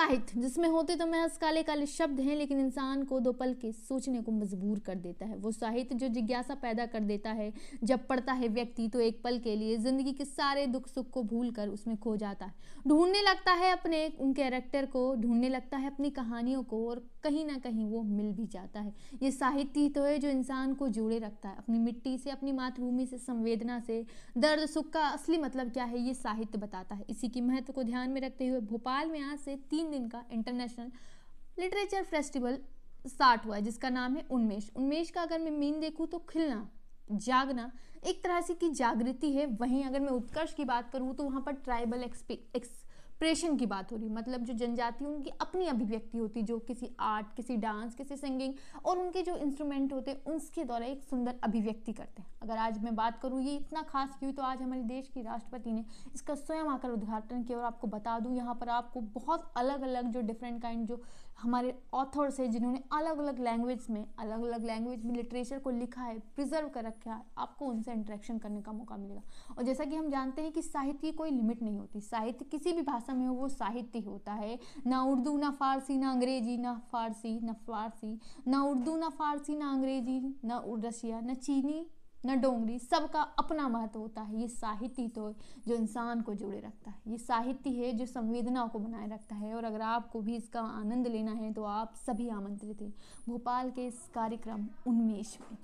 साहित्य जिसमें होते तो महज काले काले शब्द हैं, लेकिन इंसान को दो पल के सोचने को मजबूर कर देता है। वो साहित्य जो जिज्ञासा पैदा कर देता है, जब पढ़ता है व्यक्ति तो एक पल के लिए ज़िंदगी के सारे दुख सुख को भूल कर उसमें खो जाता है। ढूँढने लगता है अपने उन कैरेक्टर को, ढूँढने लगता है अपनी कहानियों को, और कहीं ना कहीं वो मिल भी जाता है। ये साहित्य तो है जो इंसान को जोड़े रखता है। अपनी मिट्टी से, अपनी मातृभूमि से, संवेदना से, दर्द, सुख का असली मतलब क्या है, ये साहित्य बताता है। इसी की महत्व को ध्यान में रखते हुए भोपाल में आज से तीन दिन का इंटरनेशनल लिटरेचर फेस्टिवल स्टार्ट हुआ है, जिसका नाम है उन्मेष। उन्मेष का अगर मैं मीन देखूँ तो खिलना, जागना, एक तरह से की जागृति है। वहीं अगर मैं उत्कर्ष की बात करूँ तो वहाँ पर ट्राइबल एक्स एक्सप्रेशन की बात हो रही मतलब जो जनजाति, उनकी अपनी अभिव्यक्ति होती जो किसी आर्ट किसी डांस किसी सिंगिंग और उनके जो इंस्ट्रूमेंट होते हैं, उसके द्वारा एक सुंदर अभिव्यक्ति करते हैं। अगर आज मैं बात करूँ, ये इतना खास क्यों? तो आज हमारे देश की राष्ट्रपति ने इसका स्वयं आकर उद्घाटन किया और आपको बता दूँ, यहाँ पर आपको बहुत अलग अलग जो डिफरेंट काइंड जो हमारे ऑथर्स है, जिन्होंने अलग अलग लैंग्वेज में अलग अलग लैंग्वेज में लिटरेचर को लिखा है प्रिजर्व कर रखा है, आपको उनसे इंटरेक्शन करने का मौका मिलेगा। और जैसा कि हम जानते हैं कि साहित्य की कोई लिमिट नहीं होती। साहित्य किसी भी भाषा में हो वो साहित्य होता है। ना उर्दू, ना फारसी, ना अंग्रेज़ी, ना फारसी ना फारसी, ना उर्दू, ना फारसी, ना अंग्रेज़ी, ना रशिया, ना चीनी, न डोंगरी, सबका अपना महत्व होता है। ये साहित्य तो जो इंसान को जोड़े रखता है। ये साहित्य है जो संवेदनाओं को बनाए रखता है। और अगर आपको भी इसका आनंद लेना है तो आप सभी आमंत्रित हैं। भोपाल के इस कार्यक्रम उन्मेष में।